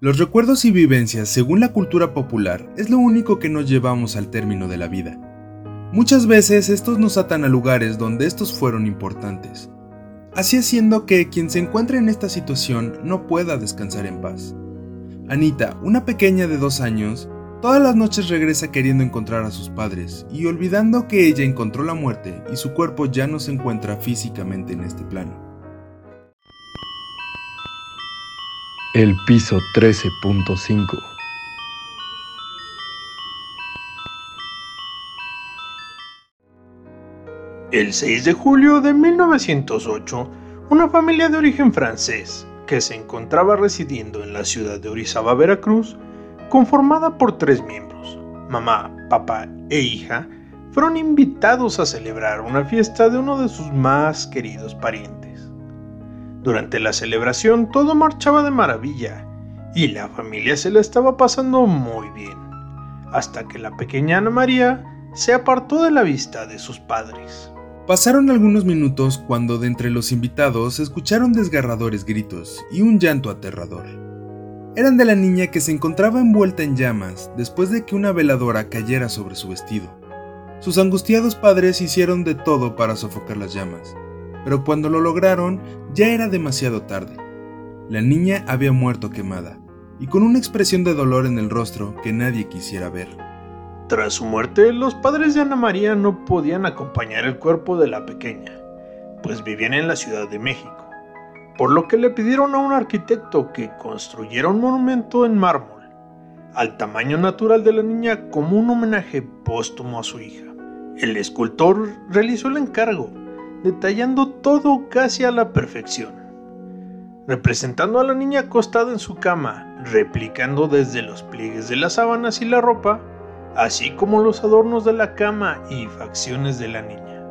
Los recuerdos y vivencias, según la cultura popular, es lo único que nos llevamos al término de la vida. Muchas veces estos nos atan a lugares donde estos fueron importantes, así haciendo que quien se encuentre en esta situación no pueda descansar en paz. Anita, una pequeña de dos años, todas las noches regresa queriendo encontrar a sus padres y olvidando que ella encontró la muerte y su cuerpo ya no se encuentra físicamente en este plano. El piso 13.5 El 6 de julio de 1908, una familia de origen francés, que se encontraba residiendo en la ciudad de Orizaba, Veracruz, conformada por tres miembros, mamá, papá e hija, fueron invitados a celebrar una fiesta de uno de sus más queridos parientes. Durante la celebración todo marchaba de maravilla y la familia se la estaba pasando muy bien, hasta que la pequeña Ana María se apartó de la vista de sus padres. Pasaron algunos minutos cuando de entre los invitados se escucharon desgarradores gritos y un llanto aterrador. Eran de la niña que se encontraba envuelta en llamas después de que una veladora cayera sobre su vestido. Sus angustiados padres hicieron de todo para sofocar las llamas, pero cuando lo lograron ya era demasiado tarde. La niña había muerto quemada, y con una expresión de dolor en el rostro que nadie quisiera ver. Tras su muerte, los padres de Ana María no podían acompañar el cuerpo de la pequeña, pues vivían en la Ciudad de México, por lo que le pidieron a un arquitecto que construyera un monumento en mármol, al tamaño natural de la niña como un homenaje póstumo a su hija. El escultor realizó el encargo, detallando todo casi a la perfección, representando a la niña acostada en su cama, replicando desde los pliegues de las sábanas y la ropa, así como los adornos de la cama y facciones de la niña,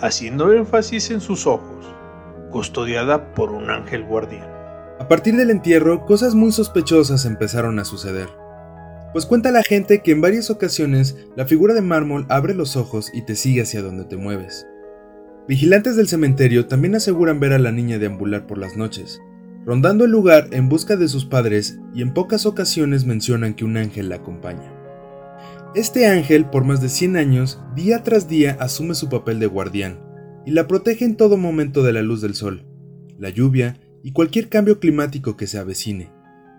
haciendo énfasis en sus ojos, custodiada por un ángel guardián. A partir del entierro, cosas muy sospechosas empezaron a suceder. Pues cuenta la gente que en varias ocasiones la figura de mármol abre los ojos y te sigue hacia donde te mueves. Vigilantes del cementerio también aseguran ver a la niña deambular por las noches, rondando el lugar en busca de sus padres y en pocas ocasiones mencionan que un ángel la acompaña. Este ángel, por más de 100 años, día tras día asume su papel de guardián y la protege en todo momento de la luz del sol, la lluvia y cualquier cambio climático que se avecine,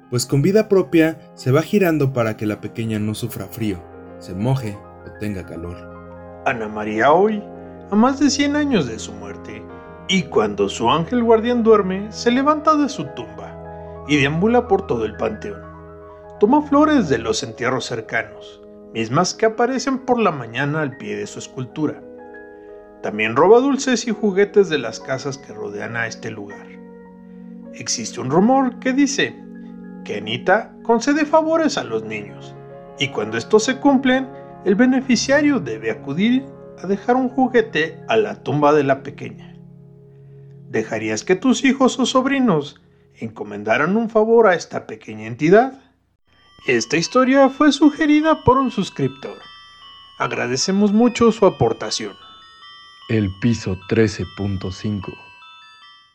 pues con vida propia se va girando para que la pequeña no sufra frío, se moje o tenga calor. Ana María hoy, a más de 100 años de su muerte, y cuando su ángel guardián duerme, se levanta de su tumba y deambula por todo el panteón. Toma flores de los entierros cercanos, mismas que aparecen por la mañana al pie de su escultura. También roba dulces y juguetes de las casas que rodean a este lugar. Existe un rumor que dice que Anita concede favores a los niños y cuando estos se cumplen, el beneficiario debe acudir a dejar un juguete a la tumba de la pequeña. ¿Dejarías que tus hijos o sobrinos encomendaran un favor a esta pequeña entidad? Esta historia fue sugerida por un suscriptor. Agradecemos mucho su aportación. El piso 13.5